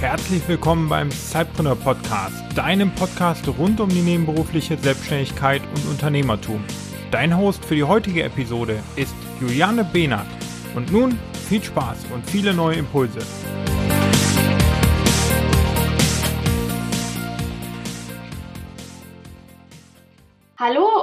Herzlich willkommen beim Zeitpreneur Podcast, deinem Podcast rund um die nebenberufliche Selbstständigkeit und Unternehmertum. Dein Host für die heutige Episode ist Juliane Behnert. Und nun viel Spaß und viele neue Impulse.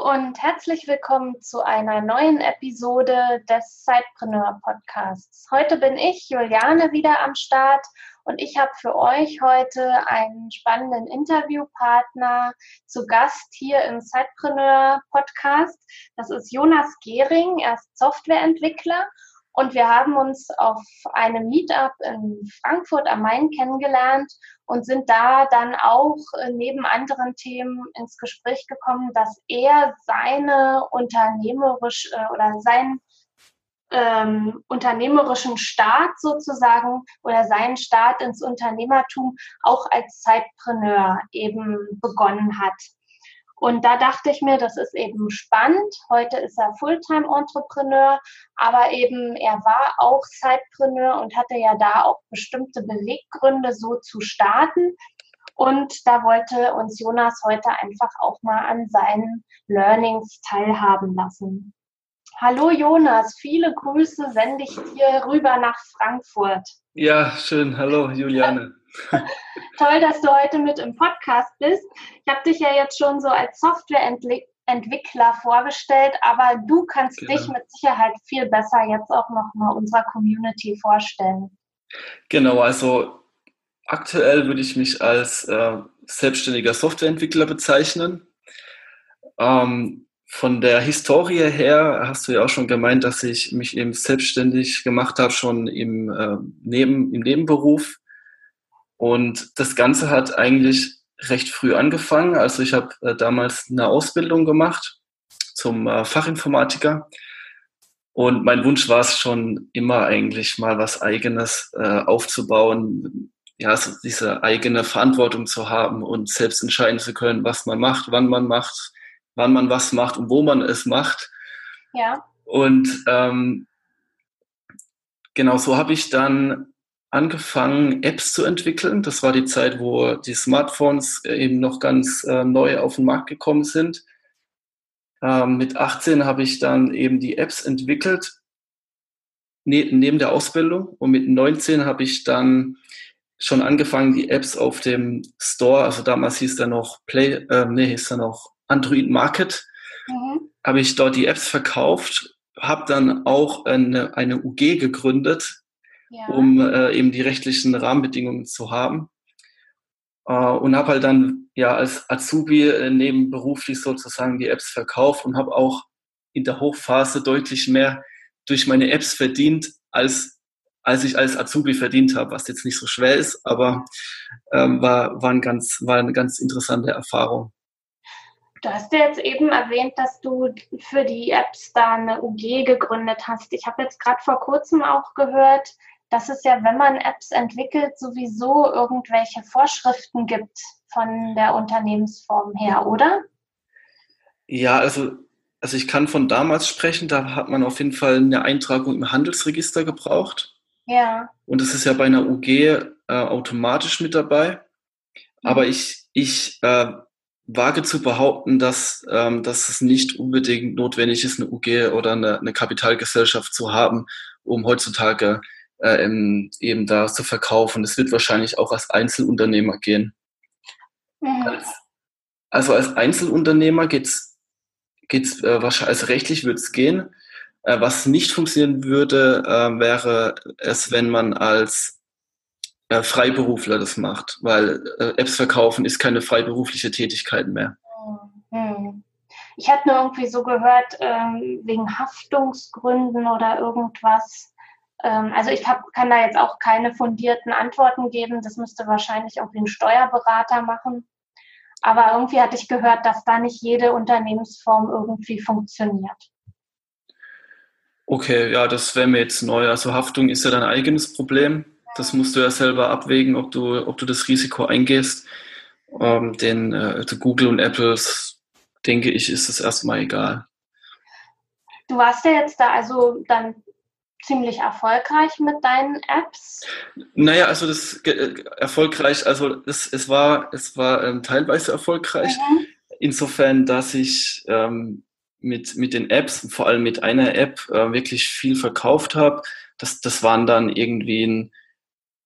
Und herzlich willkommen zu einer neuen Episode des Zeitpreneur Podcasts. Heute bin ich, Juliane, wieder am Start und ich habe für euch heute einen spannenden Interviewpartner zu Gast hier im Zeitpreneur Podcast. Das ist Jonas Gehring. Er ist Softwareentwickler und wir haben uns auf einem Meetup in Frankfurt am Main kennengelernt und sind da dann auch neben anderen Themen ins Gespräch gekommen, dass er seine unternehmerisch äh, oder sein ähm, unternehmerischen Start sozusagen oder seinen Start ins Unternehmertum auch als Zeitpreneur eben begonnen hat. Und da dachte ich mir, das ist eben spannend. Heute ist er Fulltime-Entrepreneur, aber eben er war auch Zeitpreneur und hatte ja da auch bestimmte Beweggründe, so zu starten. Und da wollte uns Jonas heute einfach auch mal an seinen Learnings teilhaben lassen. Hallo Jonas, viele Grüße sende ich dir rüber nach Frankfurt. Ja, schön. Hallo Juliane. Toll, dass du heute mit im Podcast bist. Ich habe dich ja jetzt schon so als Softwareentwickler vorgestellt, aber du kannst genau. dich mit Sicherheit viel besser jetzt auch noch mal unserer Community vorstellen. Genau, also aktuell würde ich mich als äh, selbstständiger Softwareentwickler bezeichnen. Ähm, von der Historie her hast du ja auch schon gemeint, dass ich mich eben selbstständig gemacht habe, schon im, äh, Neben, im Nebenberuf. Und das Ganze hat eigentlich recht früh angefangen. Also ich habe äh, damals eine Ausbildung gemacht zum äh, Fachinformatiker. Und mein Wunsch war es schon immer eigentlich mal was eigenes äh, aufzubauen, ja, so diese eigene Verantwortung zu haben und selbst entscheiden zu können, was man macht, wann man macht, wann man was macht und wo man es macht. Ja. Und ähm, genau so habe ich dann angefangen, Apps zu entwickeln. Das war die Zeit, wo die Smartphones eben noch ganz äh, neu auf den Markt gekommen sind. Ähm, mit 18 habe ich dann eben die Apps entwickelt, ne neben der Ausbildung. Und mit 19 habe ich dann schon angefangen, die Apps auf dem Store, also damals hieß der noch Play, äh, nee, hieß er noch Android Market, mhm. habe ich dort die Apps verkauft, habe dann auch eine, eine UG gegründet, ja. um äh, eben die rechtlichen Rahmenbedingungen zu haben. Äh, und habe halt dann ja als Azubi äh, nebenberuflich sozusagen die Apps verkauft und habe auch in der Hochphase deutlich mehr durch meine Apps verdient, als als ich als Azubi verdient habe, was jetzt nicht so schwer ist, aber ähm, war, war, ein ganz, war eine ganz interessante Erfahrung. Du hast ja jetzt eben erwähnt, dass du für die Apps da eine UG gegründet hast. Ich habe jetzt gerade vor kurzem auch gehört, dass es ja, wenn man Apps entwickelt, sowieso irgendwelche Vorschriften gibt von der Unternehmensform her, oder? Ja, also, also ich kann von damals sprechen, da hat man auf jeden Fall eine Eintragung im Handelsregister gebraucht. Ja. Und das ist ja bei einer UG äh, automatisch mit dabei. Aber mhm. ich, ich äh, wage zu behaupten, dass, ähm, dass es nicht unbedingt notwendig ist, eine UG oder eine, eine Kapitalgesellschaft zu haben, um heutzutage äh, eben da zu verkaufen. Es wird wahrscheinlich auch als Einzelunternehmer gehen. Mhm. Als, also als Einzelunternehmer geht's geht's äh, wahrscheinlich, also rechtlich wird es gehen. Äh, was nicht funktionieren würde, äh, wäre es, wenn man als äh, Freiberufler das macht, weil äh, Apps verkaufen ist keine freiberufliche Tätigkeit mehr. Hm. Ich hatte nur irgendwie so gehört, ähm, wegen Haftungsgründen oder irgendwas. Ähm, also ich hab, kann da jetzt auch keine fundierten Antworten geben. Das müsste wahrscheinlich irgendwie ein Steuerberater machen. Aber irgendwie hatte ich gehört, dass da nicht jede Unternehmensform irgendwie funktioniert. Okay, ja, das wäre mir jetzt neu. Also Haftung ist ja dein eigenes Problem. Das musst du ja selber abwägen, ob du, ob du das Risiko eingehst. Ähm, den äh, Google und Apple, denke ich, ist es erstmal egal. Du warst ja jetzt da also dann ziemlich erfolgreich mit deinen Apps? Naja, also das äh, erfolgreich, also es, es war, es war ähm, teilweise erfolgreich. Mhm. Insofern, dass ich ähm, mit, mit den Apps, vor allem mit einer App, äh, wirklich viel verkauft habe. Das, das waren dann irgendwie ein,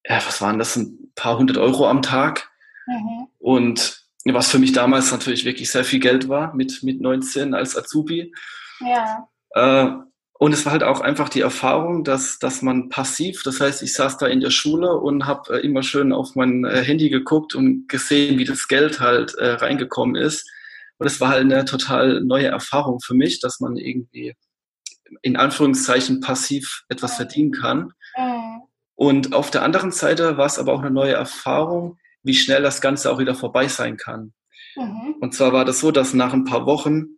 ja, was waren das, ein paar hundert Euro am Tag. Mhm. Und was für mich damals natürlich wirklich sehr viel Geld war, mit, mit 19 als Azubi. Ja. Und es war halt auch einfach die Erfahrung, dass, dass man passiv, das heißt, ich saß da in der Schule und habe äh, immer schön auf mein äh, Handy geguckt und gesehen, wie das Geld halt äh, reingekommen ist. Und es war halt eine total neue Erfahrung für mich, dass man irgendwie in Anführungszeichen passiv etwas verdienen kann. Und auf der anderen Seite war es aber auch eine neue Erfahrung, wie schnell das Ganze auch wieder vorbei sein kann. Mhm. Und zwar war das so, dass nach ein paar Wochen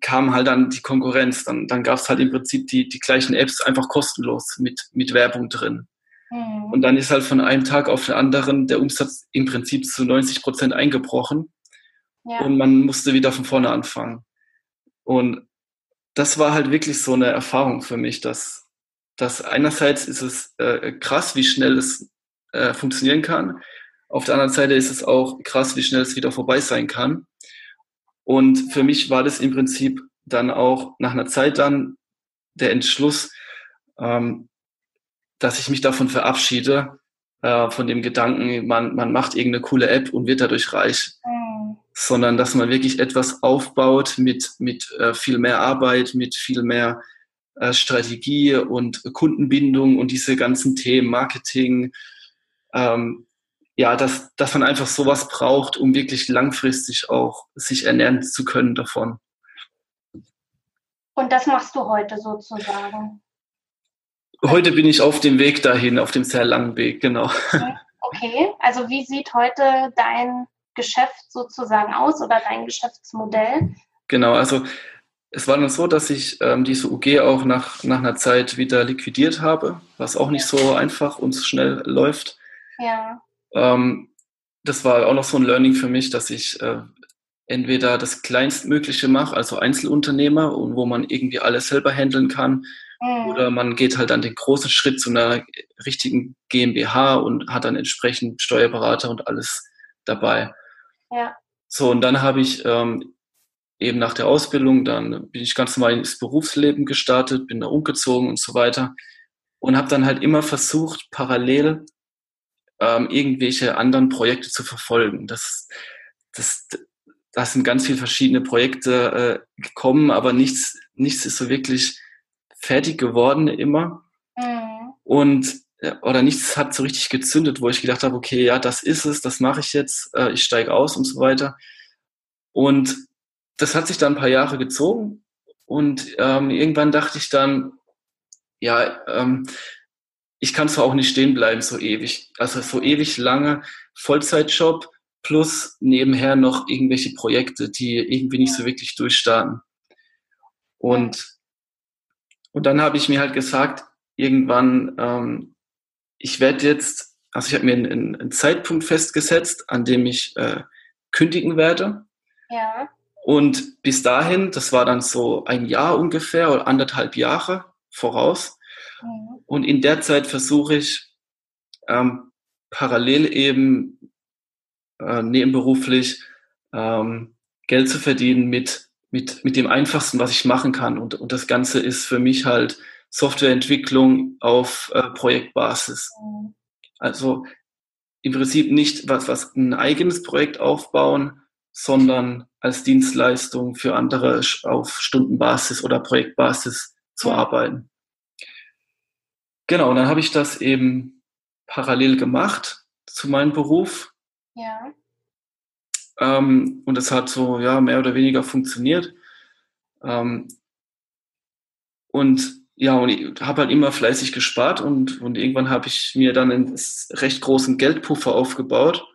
kam halt dann die Konkurrenz. Dann, dann gab es halt im Prinzip die, die gleichen Apps einfach kostenlos mit, mit Werbung drin. Mhm. Und dann ist halt von einem Tag auf den anderen der Umsatz im Prinzip zu 90 Prozent eingebrochen. Ja. Und man musste wieder von vorne anfangen. Und das war halt wirklich so eine Erfahrung für mich, dass, dass einerseits ist es äh, krass, wie schnell es äh, funktionieren kann. Auf der anderen Seite ist es auch krass, wie schnell es wieder vorbei sein kann. Und für mich war das im Prinzip dann auch nach einer Zeit dann der Entschluss, ähm, dass ich mich davon verabschiede, äh, von dem Gedanken, man, man macht irgendeine coole App und wird dadurch reich. Mhm. Sondern dass man wirklich etwas aufbaut mit, mit äh, viel mehr Arbeit, mit viel mehr äh, Strategie und Kundenbindung und diese ganzen Themen, Marketing, ähm, ja, dass, dass man einfach sowas braucht, um wirklich langfristig auch sich ernähren zu können davon. Und das machst du heute sozusagen? Heute bin ich auf dem Weg dahin, auf dem sehr langen Weg, genau. Okay, also wie sieht heute dein Geschäft sozusagen aus oder dein Geschäftsmodell? Genau, also es war dann so, dass ich ähm, diese UG auch nach, nach einer Zeit wieder liquidiert habe, was auch nicht so einfach und schnell läuft. Ja. Ähm, das war auch noch so ein Learning für mich, dass ich äh, entweder das Kleinstmögliche mache, also Einzelunternehmer, und wo man irgendwie alles selber handeln kann, mhm. oder man geht halt dann den großen Schritt zu einer richtigen GmbH und hat dann entsprechend Steuerberater und alles dabei. Ja. So, und dann habe ich ähm, eben nach der Ausbildung, dann bin ich ganz normal ins Berufsleben gestartet, bin da umgezogen und so weiter und habe dann halt immer versucht, parallel ähm, irgendwelche anderen Projekte zu verfolgen. Das, das, das sind ganz viele verschiedene Projekte äh, gekommen, aber nichts, nichts ist so wirklich fertig geworden immer. Mhm. Und äh, oder nichts hat so richtig gezündet, wo ich gedacht habe, okay, ja, das ist es, das mache ich jetzt, äh, ich steige aus und so weiter. Und das hat sich dann ein paar Jahre gezogen und ähm, irgendwann dachte ich dann, ja, ähm, ich kann zwar auch nicht stehen bleiben so ewig, also so ewig lange Vollzeitjob plus nebenher noch irgendwelche Projekte, die irgendwie nicht so wirklich durchstarten. Und, und dann habe ich mir halt gesagt, irgendwann, ähm, ich werde jetzt, also ich habe mir einen, einen, Zeitpunkt festgesetzt, an dem ich äh, kündigen werde. Ja. Und bis dahin, das war dann so ein Jahr ungefähr oder anderthalb Jahre voraus, Mhm. Und in der Zeit versuche ich ähm, parallel eben äh, nebenberuflich ähm, Geld zu verdienen mit, mit, mit dem Einfachsten, was ich machen kann. Und, und das Ganze ist für mich halt Softwareentwicklung auf äh, Projektbasis. Also im Prinzip nicht was, was ein eigenes Projekt aufbauen, sondern als Dienstleistung für andere auf Stundenbasis oder Projektbasis zu arbeiten. Genau, und dann habe ich das eben parallel gemacht zu meinem Beruf. Ja. Ähm, und es hat so, ja, mehr oder weniger funktioniert. Ähm, und ja, und ich habe halt immer fleißig gespart und, und irgendwann habe ich mir dann einen recht großen Geldpuffer aufgebaut.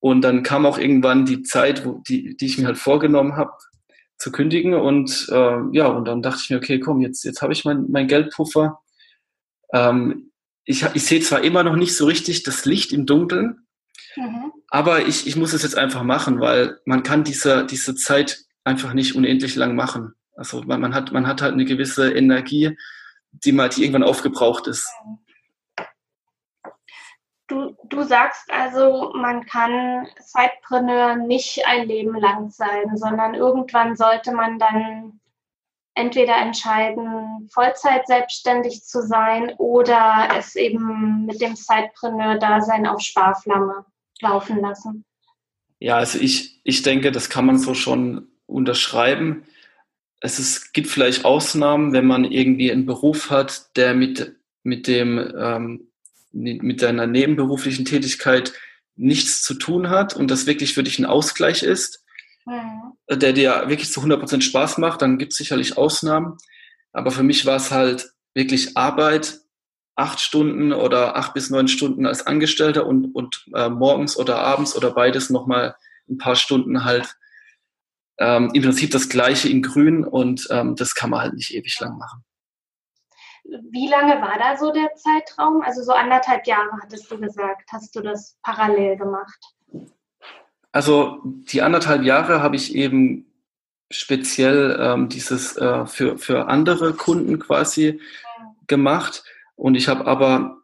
Und dann kam auch irgendwann die Zeit, wo, die, die ich mir halt vorgenommen habe, zu kündigen. Und äh, ja, und dann dachte ich mir, okay, komm, jetzt, jetzt habe ich mein, mein Geldpuffer ähm, ich, ich sehe zwar immer noch nicht so richtig das Licht im Dunkeln, Mhm. Aber ich, ich muss es jetzt einfach machen, weil man kann diese, diese Zeit einfach nicht unendlich lang machen. Also man, man, hat, man hat halt eine gewisse Energie, die mal die irgendwann aufgebraucht ist. Du, du sagst also, man kann Zeitpreneur nicht ein Leben lang sein, sondern irgendwann sollte man dann entweder entscheiden, Vollzeit selbstständig zu sein oder es eben mit dem Zeitpreneur-Dasein auf Sparflamme laufen lassen. Ja, also ich, ich denke, das kann man so schon unterschreiben. Es ist, gibt vielleicht Ausnahmen, wenn man irgendwie einen Beruf hat, der mit, mit dem, ähm, mit deiner nebenberuflichen Tätigkeit nichts zu tun hat und das wirklich für dich ein Ausgleich ist mhm. der dir wirklich zu 100% Spaß macht, dann gibt es sicherlich Ausnahmen. Aber für mich war es halt wirklich Arbeit, acht Stunden oder acht bis neun Stunden als Angestellter und, und äh, morgens oder abends oder beides nochmal ein paar Stunden halt ähm, im Prinzip das Gleiche in Grün und ähm, das kann man halt nicht ewig lang machen. Wie lange war da so der Zeitraum? Also so anderthalb Jahre hattest du gesagt, hast du das parallel gemacht? Also die anderthalb Jahre habe ich eben speziell ähm, dieses äh, für, für andere Kunden quasi gemacht. Und ich habe aber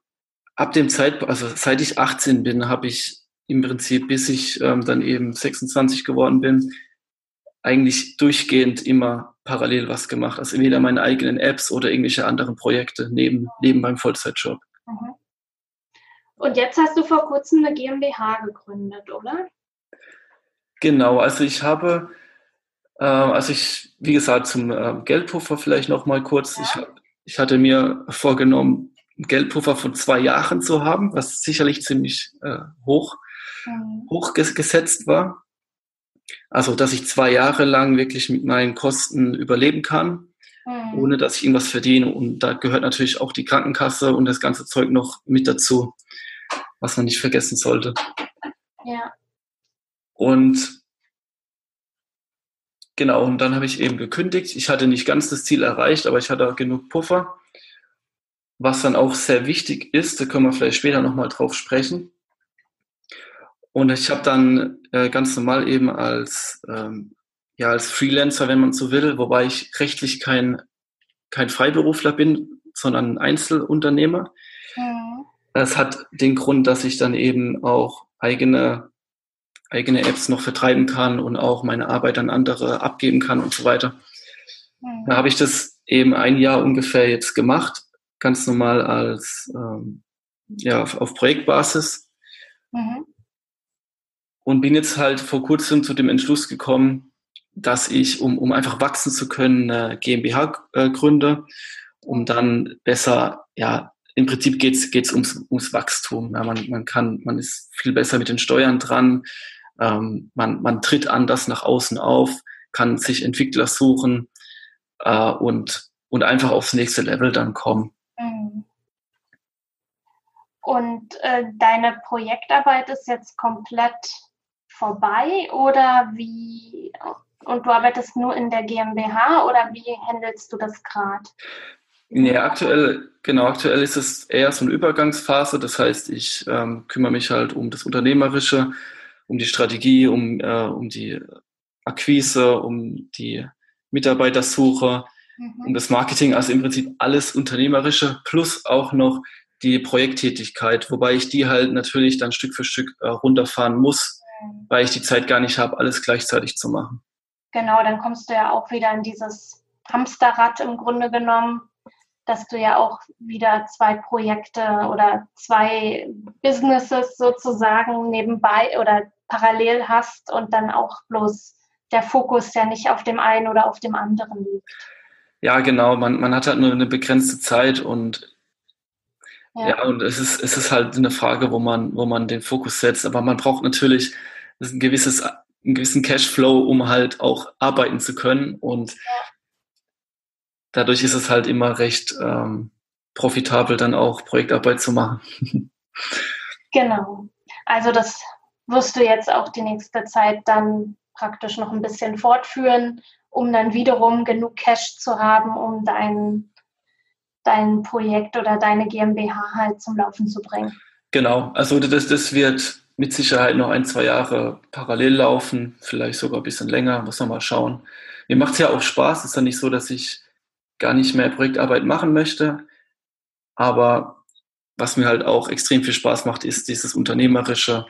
ab dem Zeitpunkt, also seit ich 18 bin, habe ich im Prinzip, bis ich ähm, dann eben 26 geworden bin, eigentlich durchgehend immer parallel was gemacht. Also entweder meine eigenen Apps oder irgendwelche anderen Projekte neben, neben meinem Vollzeitjob. Mhm. Und jetzt hast du vor kurzem eine GmbH gegründet, oder? Genau, also ich habe, äh, also ich, wie gesagt, zum äh, Geldpuffer vielleicht noch mal kurz. Ich, ich hatte mir vorgenommen, einen Geldpuffer von zwei Jahren zu haben, was sicherlich ziemlich äh, hoch, mhm. hoch gesetzt war. Also, dass ich zwei Jahre lang wirklich mit meinen Kosten überleben kann, mhm. ohne dass ich irgendwas verdiene. Und da gehört natürlich auch die Krankenkasse und das ganze Zeug noch mit dazu, was man nicht vergessen sollte. Ja. Und genau, und dann habe ich eben gekündigt. Ich hatte nicht ganz das Ziel erreicht, aber ich hatte genug Puffer. Was dann auch sehr wichtig ist, da können wir vielleicht später nochmal drauf sprechen. Und ich habe dann äh, ganz normal eben als, ähm, ja, als Freelancer, wenn man so will, wobei ich rechtlich kein, kein Freiberufler bin, sondern ein Einzelunternehmer. Mhm. Das hat den Grund, dass ich dann eben auch eigene eigene Apps noch vertreiben kann und auch meine Arbeit an andere abgeben kann und so weiter. Mhm. Da habe ich das eben ein Jahr ungefähr jetzt gemacht, ganz normal als ähm, ja auf, auf Projektbasis mhm. und bin jetzt halt vor kurzem zu dem Entschluss gekommen, dass ich, um, um einfach wachsen zu können, eine GmbH äh, gründe, um dann besser, ja, im Prinzip geht's geht's ums, ums Wachstum. Ja, man, man kann, man ist viel besser mit den Steuern dran, ähm, man, man tritt anders nach außen auf, kann sich Entwickler suchen äh, und, und einfach aufs nächste Level dann kommen. Mhm. Und äh, deine Projektarbeit ist jetzt komplett vorbei oder wie? Und du arbeitest nur in der GmbH oder wie handelst du das gerade? Nee, aktuell, genau, aktuell ist es eher so eine Übergangsphase. Das heißt, ich ähm, kümmere mich halt um das Unternehmerische, um die Strategie, um, äh, um die Akquise, um die Mitarbeitersuche, mhm. um das Marketing, also im Prinzip alles Unternehmerische plus auch noch die Projekttätigkeit, wobei ich die halt natürlich dann Stück für Stück äh, runterfahren muss, mhm. weil ich die Zeit gar nicht habe, alles gleichzeitig zu machen. Genau, dann kommst du ja auch wieder in dieses Hamsterrad im Grunde genommen, dass du ja auch wieder zwei Projekte oder zwei Businesses sozusagen nebenbei oder parallel hast und dann auch bloß der Fokus ja nicht auf dem einen oder auf dem anderen liegt. Ja, genau. Man, man hat halt nur eine begrenzte Zeit und ja, ja und es ist, es ist halt eine Frage, wo man, wo man den Fokus setzt. Aber man braucht natürlich ein gewisses, einen gewissen Cashflow, um halt auch arbeiten zu können. Und ja. dadurch ist es halt immer recht ähm, profitabel, dann auch Projektarbeit zu machen. Genau. Also das wirst du jetzt auch die nächste Zeit dann praktisch noch ein bisschen fortführen, um dann wiederum genug Cash zu haben, um dein, dein Projekt oder deine GmbH halt zum Laufen zu bringen. Genau, also das, das wird, mit Sicherheit noch ein, zwei Jahre parallel laufen, vielleicht sogar ein bisschen länger, muss man mal schauen. Mir macht es ja auch Spaß, es ist ja nicht so, dass ich gar nicht mehr Projektarbeit machen möchte, aber was mir halt auch extrem viel Spaß macht, ist dieses Unternehmerische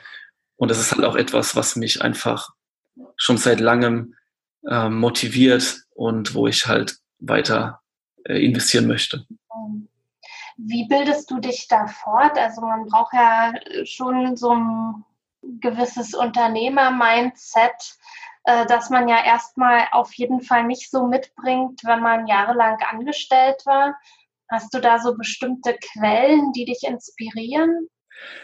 und das ist halt auch etwas, was mich einfach schon seit langem äh, motiviert und wo ich halt weiter äh, investieren möchte. Wie bildest du dich da fort? Also man braucht ja schon so ein gewisses Unternehmer-Mindset, äh, das man ja erstmal auf jeden Fall nicht so mitbringt, wenn man jahrelang angestellt war. Hast du da so bestimmte Quellen, die dich inspirieren?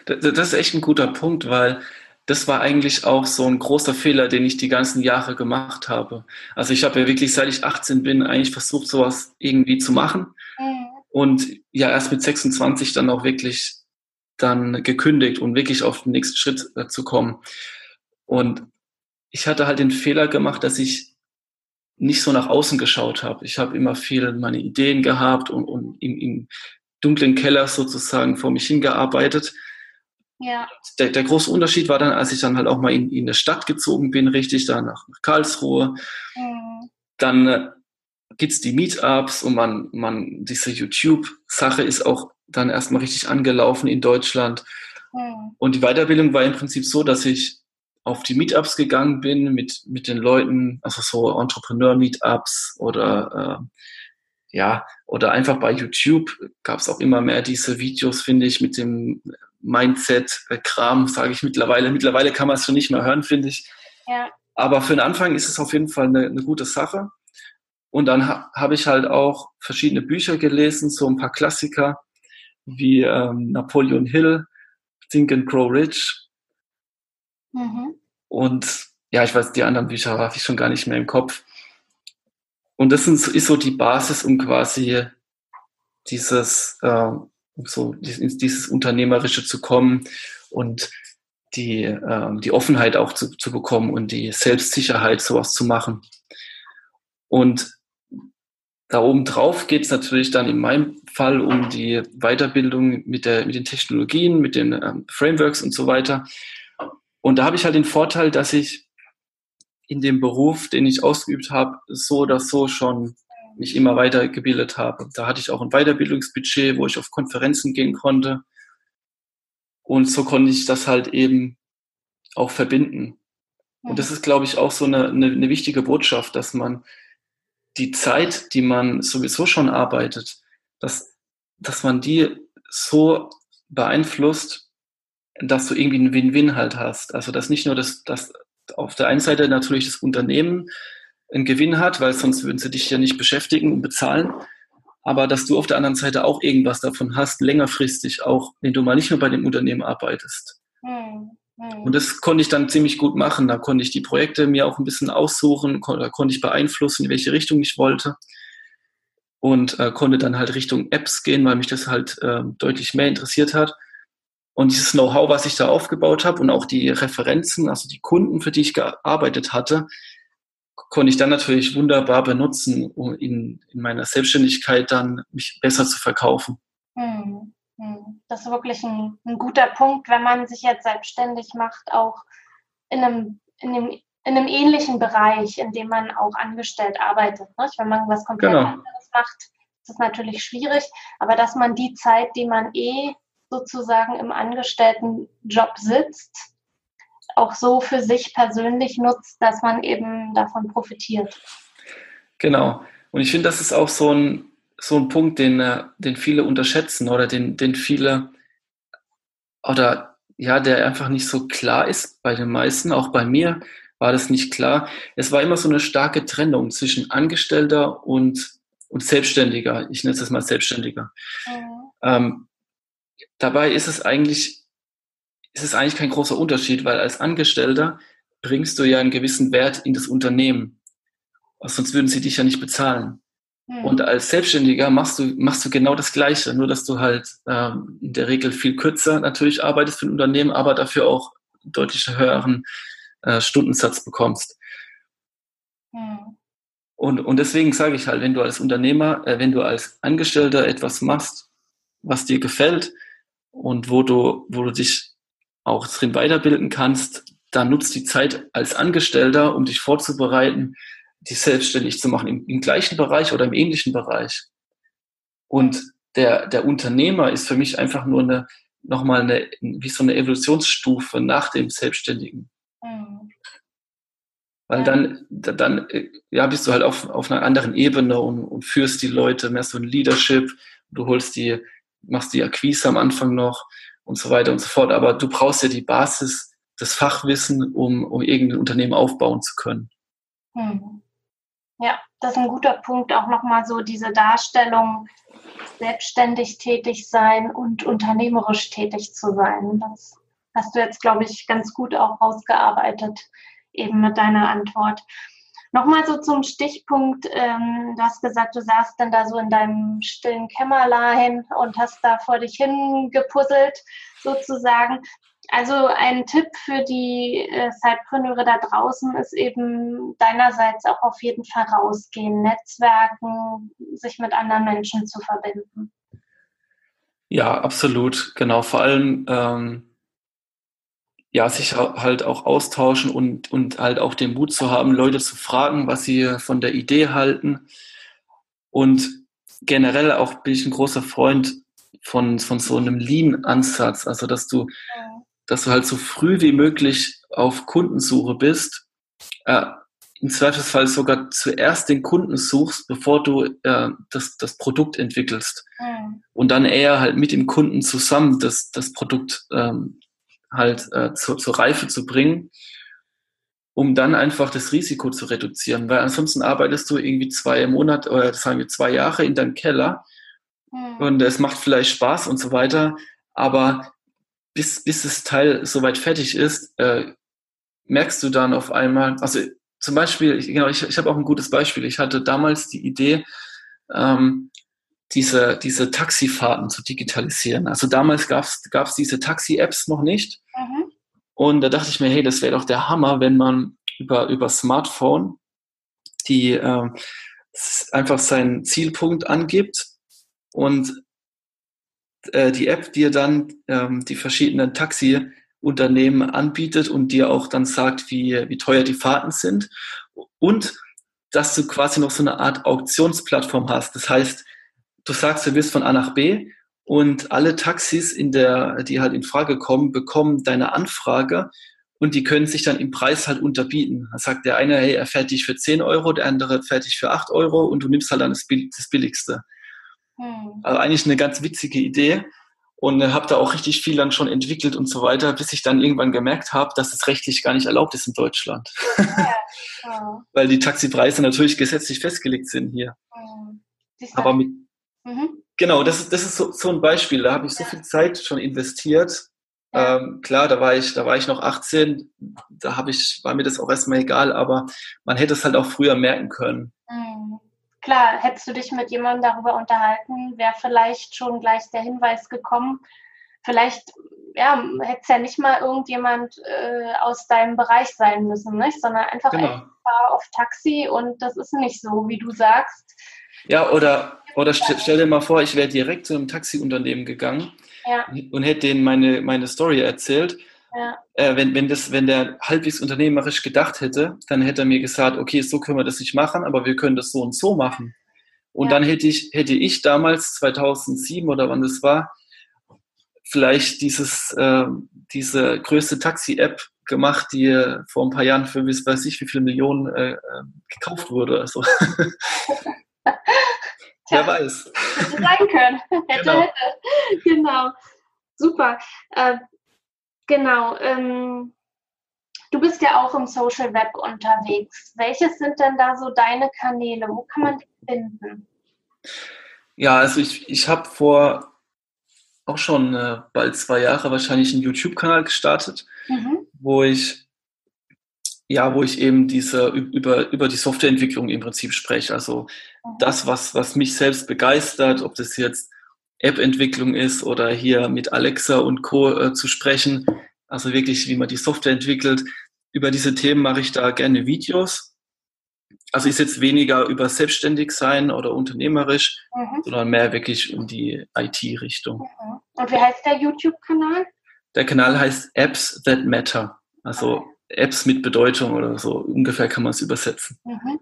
Das, das ist echt ein guter Punkt, weil das war eigentlich auch so ein großer Fehler, den ich die ganzen Jahre gemacht habe. Also ich habe ja wirklich, seit ich 18 bin, eigentlich versucht, sowas irgendwie zu machen. Mhm. Und ja, erst mit 26 dann auch wirklich dann gekündigt und wirklich auf den nächsten Schritt äh, zu kommen. Und ich hatte halt den Fehler gemacht, dass ich nicht so nach außen geschaut habe. Ich habe immer viel meine Ideen gehabt und, und im, im dunklen Keller sozusagen vor mich hingearbeitet ja. Der, der große Unterschied war dann, als ich dann halt auch mal in, in eine Stadt gezogen bin, richtig, da nach, Karlsruhe. Mhm. Dann äh, gibt's die Meetups und man, man, diese YouTube-Sache ist auch dann erstmal richtig angelaufen in Deutschland. Mhm. Und die Weiterbildung war im Prinzip so, dass ich auf die Meetups gegangen bin mit, mit den Leuten, also so Entrepreneur-Meetups oder äh, ja, oder einfach bei YouTube gab es auch immer mehr diese Videos, finde ich, mit dem Mindset-Kram, sage ich mittlerweile. Mittlerweile kann man es schon nicht mehr hören, finde ich. Ja. Aber für den Anfang ist es auf jeden Fall eine, eine gute Sache. Und dann ha, habe ich halt auch verschiedene Bücher gelesen, so ein paar Klassiker wie ähm, Napoleon Hill, Think and Grow Rich. Mhm. Und ja, ich weiß, die anderen Bücher habe ich schon gar nicht mehr im Kopf. Und das ist so die Basis, um quasi dieses äh, so dieses Unternehmerische zu kommen und die, ähm, die Offenheit auch zu, zu bekommen und die Selbstsicherheit, sowas zu machen. Und da oben drauf geht es natürlich dann in meinem Fall um die Weiterbildung mit, der, mit den Technologien, mit den ähm, Frameworks und so weiter. Und da habe ich halt den Vorteil, dass ich in dem Beruf, den ich ausgeübt habe, so oder so schon mich immer weitergebildet habe. Da hatte ich auch ein Weiterbildungsbudget, wo ich auf Konferenzen gehen konnte. Und so konnte ich das halt eben auch verbinden. Und das ist, glaube ich, auch so eine, eine, eine wichtige Botschaft, dass man die Zeit, die man sowieso schon arbeitet, dass, dass man die so beeinflusst, dass du irgendwie einen Win-Win halt hast. Also dass nicht nur das, das auf der einen Seite natürlich das Unternehmen einen Gewinn hat, weil sonst würden sie dich ja nicht beschäftigen und bezahlen. Aber dass du auf der anderen Seite auch irgendwas davon hast, längerfristig auch, wenn du mal nicht mehr bei dem Unternehmen arbeitest. Hm, hm. Und das konnte ich dann ziemlich gut machen. Da konnte ich die Projekte mir auch ein bisschen aussuchen, da konnte ich beeinflussen, in welche Richtung ich wollte. Und äh, konnte dann halt Richtung Apps gehen, weil mich das halt äh, deutlich mehr interessiert hat. Und dieses Know-how, was ich da aufgebaut habe und auch die Referenzen, also die Kunden, für die ich gearbeitet hatte, konnte ich dann natürlich wunderbar benutzen, um in, in meiner Selbstständigkeit dann mich besser zu verkaufen. Hm, hm. Das ist wirklich ein, ein, guter Punkt, wenn man sich jetzt selbstständig macht, auch in einem, in einem, in einem ähnlichen Bereich, in dem man auch angestellt arbeitet. Nicht? Wenn man was komplett genau. anderes macht, ist das natürlich schwierig, aber dass man die Zeit, die man eh sozusagen im Angestelltenjob sitzt, auch so für sich persönlich nutzt, dass man eben davon profitiert. Genau. Und ich finde, das ist auch so ein, so ein Punkt, den, äh, den viele unterschätzen oder den, den viele oder ja, der einfach nicht so klar ist bei den meisten. Auch bei mir war das nicht klar. Es war immer so eine starke Trennung zwischen Angestellter und, und Selbstständiger. Ich nenne es mal Selbstständiger. Mhm. Ähm, dabei ist es eigentlich ist es eigentlich kein großer Unterschied, weil als Angestellter bringst du ja einen gewissen Wert in das Unternehmen. Sonst würden sie dich ja nicht bezahlen. Mhm. Und als Selbstständiger machst du, machst du genau das Gleiche, nur dass du halt ähm, in der Regel viel kürzer natürlich arbeitest für ein Unternehmen, aber dafür auch deutlich höheren äh, Stundensatz bekommst. Mhm. Und, und deswegen sage ich halt, wenn du als Unternehmer, äh, wenn du als Angestellter etwas machst, was dir gefällt und wo du, wo du dich auch drin weiterbilden kannst, dann nutzt die Zeit als Angestellter, um dich vorzubereiten, dich selbstständig zu machen im, im gleichen Bereich oder im ähnlichen Bereich. Und der, der Unternehmer ist für mich einfach nur eine, nochmal eine, wie so eine Evolutionsstufe nach dem Selbstständigen. Mhm. Weil dann, dann ja, bist du halt auf, auf einer anderen Ebene und, und führst die Leute, mehr so ein Leadership, du holst die, machst die Akquise am Anfang noch und so weiter und so fort. Aber du brauchst ja die Basis, das Fachwissen, um, um irgendein Unternehmen aufbauen zu können. Hm. Ja, das ist ein guter Punkt, auch nochmal so diese Darstellung, selbstständig tätig sein und unternehmerisch tätig zu sein. Das hast du jetzt, glaube ich, ganz gut auch rausgearbeitet, eben mit deiner Antwort. Nochmal so zum Stichpunkt, ähm, du hast gesagt, du saßt dann da so in deinem stillen Kämmerlein und hast da vor dich hingepuzzelt, sozusagen. Also ein Tipp für die äh, da draußen ist eben deinerseits auch auf jeden Fall rausgehen, Netzwerken, sich mit anderen Menschen zu verbinden. Ja, absolut, genau. Vor allem ähm, ja, sich halt auch austauschen und, und halt auch den Mut zu haben, Leute zu fragen, was sie von der Idee halten. Und generell auch bin ich ein großer Freund von, von so einem Lean-Ansatz, also dass du, ja. dass du halt so früh wie möglich auf Kundensuche bist, äh, im Zweifelsfall sogar zuerst den Kunden suchst, bevor du äh, das, das Produkt entwickelst. Ja. Und dann eher halt mit dem Kunden zusammen das, das Produkt ähm, halt äh, zu, zur Reife zu bringen, um dann einfach das Risiko zu reduzieren. Weil ansonsten arbeitest du irgendwie zwei Monate oder sagen wir zwei Jahre in deinem Keller mhm. und es macht vielleicht Spaß und so weiter, aber bis, bis das Teil soweit fertig ist, äh, merkst du dann auf einmal, also zum Beispiel, ich, genau, ich, ich habe auch ein gutes Beispiel. Ich hatte damals die Idee, ähm, diese, diese Taxifahrten zu digitalisieren. Also damals gab es diese Taxi-Apps noch nicht. Mhm. Und da dachte ich mir, hey, das wäre doch der Hammer, wenn man über, über Smartphone die äh, einfach seinen Zielpunkt angibt und äh, die App dir dann ähm, die verschiedenen Taxi-Unternehmen anbietet und dir auch dann sagt, wie, wie teuer die Fahrten sind. Und dass du quasi noch so eine Art Auktionsplattform hast. Das heißt, du sagst, du willst von A nach B und alle Taxis, in der, die halt in Frage kommen, bekommen deine Anfrage und die können sich dann im Preis halt unterbieten. Da sagt der eine, hey, er fährt dich für 10 Euro, der andere fährt dich für 8 Euro und du nimmst halt dann das, das Billigste. Hm. Also eigentlich eine ganz witzige Idee und habe da auch richtig viel dann schon entwickelt und so weiter, bis ich dann irgendwann gemerkt habe, dass es rechtlich gar nicht erlaubt ist in Deutschland. Ja. Oh. Weil die Taxipreise natürlich gesetzlich festgelegt sind hier. Oh. Aber mit, Mhm. Genau, das ist, das ist so, so ein Beispiel. Da habe ich so viel Zeit schon investiert. Ja. Ähm, klar, da war ich, da war ich noch 18, da habe ich, war mir das auch erstmal egal, aber man hätte es halt auch früher merken können. Mhm. Klar, hättest du dich mit jemandem darüber unterhalten, wäre vielleicht schon gleich der Hinweis gekommen. Vielleicht ja, hätte es ja nicht mal irgendjemand äh, aus deinem Bereich sein müssen, nicht? sondern einfach genau. auf Taxi und das ist nicht so, wie du sagst. Ja, oder, oder st stell dir mal vor, ich wäre direkt zu einem Taxiunternehmen gegangen ja. und hätte denen meine, meine Story erzählt. Ja. Äh, wenn, wenn, das, wenn der halbwegs unternehmerisch gedacht hätte, dann hätte er mir gesagt, okay, so können wir das nicht machen, aber wir können das so und so machen. Und ja. dann hätte ich, hätte ich damals, 2007 oder wann das war, vielleicht dieses, äh, diese größte Taxi-App gemacht, die vor ein paar Jahren für weiß ich wie viele Millionen äh, äh gekauft wurde. Also. Wer weiß. Hätte sein können. Hätte, genau. hätte. Genau. Super. Äh, genau. Ähm, du bist ja auch im Social Web unterwegs. Welches sind denn da so deine Kanäle? Wo kann man die finden? Ja, also ich, ich habe vor auch schon äh, bald zwei Jahre wahrscheinlich einen YouTube-Kanal gestartet, mhm. wo ich ja, wo ich eben diese über, über die Softwareentwicklung im Prinzip spreche. Also mhm. das, was, was mich selbst begeistert, ob das jetzt App-Entwicklung ist oder hier mit Alexa und Co. Äh, zu sprechen. Also wirklich, wie man die Software entwickelt. Über diese Themen mache ich da gerne Videos. Also ist jetzt weniger über selbstständig sein oder unternehmerisch, mhm. sondern mehr wirklich in die IT-Richtung. Mhm. Und wie heißt der YouTube-Kanal? Der Kanal heißt Apps That Matter. Also Apps mit Bedeutung oder so. Ungefähr kann man es übersetzen. Mhm.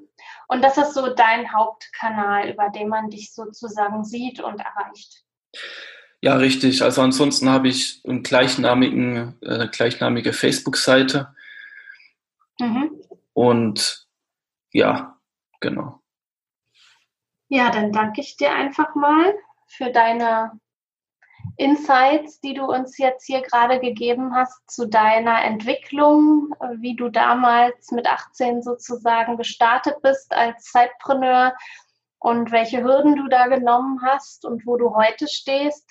Und das ist so dein Hauptkanal, über den man dich sozusagen sieht und erreicht. Ja, richtig. Also ansonsten habe ich einen gleichnamigen, äh, eine gleichnamige Facebook-Seite. Mhm. Und ja, genau. Ja, dann danke ich dir einfach mal für deine Insights, die du uns jetzt hier gerade gegeben hast zu deiner Entwicklung, wie du damals mit 18 sozusagen gestartet bist als Zeitpreneur und welche Hürden du da genommen hast und wo du heute stehst.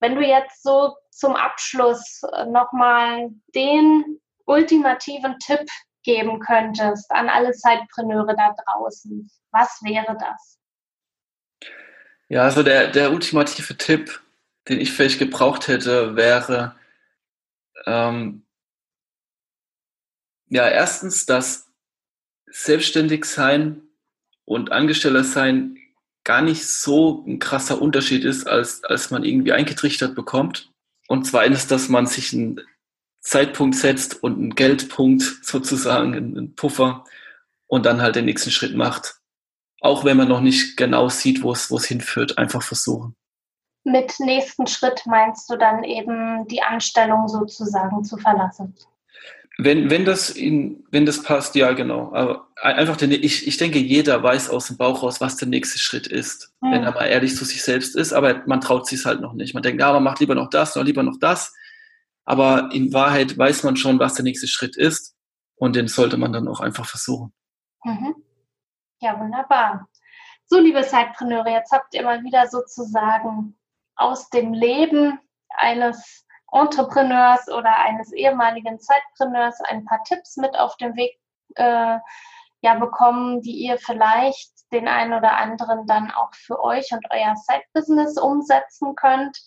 Wenn du jetzt so zum Abschluss nochmal den ultimativen Tipp geben könntest an alle Zeitpreneure da draußen, was wäre das? Ja, also der, der ultimative Tipp den ich vielleicht gebraucht hätte, wäre ähm, ja erstens, dass selbstständig sein und Angestellter sein gar nicht so ein krasser Unterschied ist, als, als man irgendwie eingetrichtert bekommt. Und zweitens, dass man sich einen Zeitpunkt setzt und einen Geldpunkt sozusagen, einen Puffer und dann halt den nächsten Schritt macht. Auch wenn man noch nicht genau sieht, wo es, wo es hinführt, einfach versuchen mit nächsten Schritt meinst du dann eben die Anstellung sozusagen zu verlassen? Wenn, wenn, das in, wenn das passt, ja, genau. Aber einfach, den, ich, ich denke, jeder weiß aus dem Bauch raus, was der nächste Schritt ist, mhm. wenn er mal ehrlich zu sich selbst ist. Aber man traut sich halt noch nicht. Man denkt, ja, man macht lieber noch das, noch lieber noch das. Aber in Wahrheit weiß man schon, was der nächste Schritt ist. Und den sollte man dann auch einfach versuchen. Mhm. Ja, wunderbar. So, liebe Zeitpreneure, jetzt habt ihr mal wieder sozusagen aus dem Leben eines Entrepreneurs oder eines ehemaligen Zeitpreneurs ein paar Tipps mit auf den Weg äh, ja, bekommen, die ihr vielleicht den einen oder anderen dann auch für euch und euer Side-Business umsetzen könnt.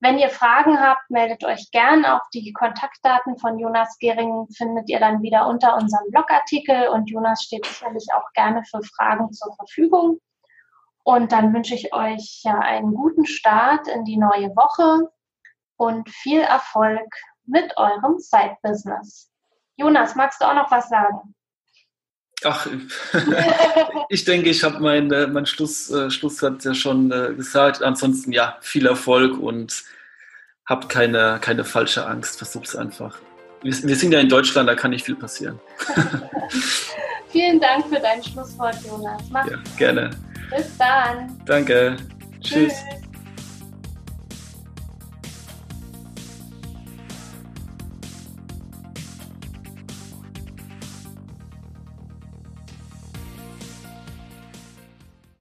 Wenn ihr Fragen habt, meldet euch gern. Auch die Kontaktdaten von Jonas Gering findet ihr dann wieder unter unserem Blogartikel und Jonas steht sicherlich auch gerne für Fragen zur Verfügung. Und dann wünsche ich euch ja einen guten Start in die neue Woche und viel Erfolg mit eurem Side-Business. Jonas, magst du auch noch was sagen? Ach, ich denke, ich habe mein, äh, mein Schluss, äh, Schlusssatz ja schon äh, gesagt. Ansonsten ja, viel Erfolg und habt keine, keine falsche Angst. Versucht es einfach. Wir, wir, sind ja in Deutschland, da kann nicht viel passieren. Vielen Dank für dein Schlusswort, Jonas. Mach's ja, gerne. Bis dann. Danke. Tschüss. Tschüss.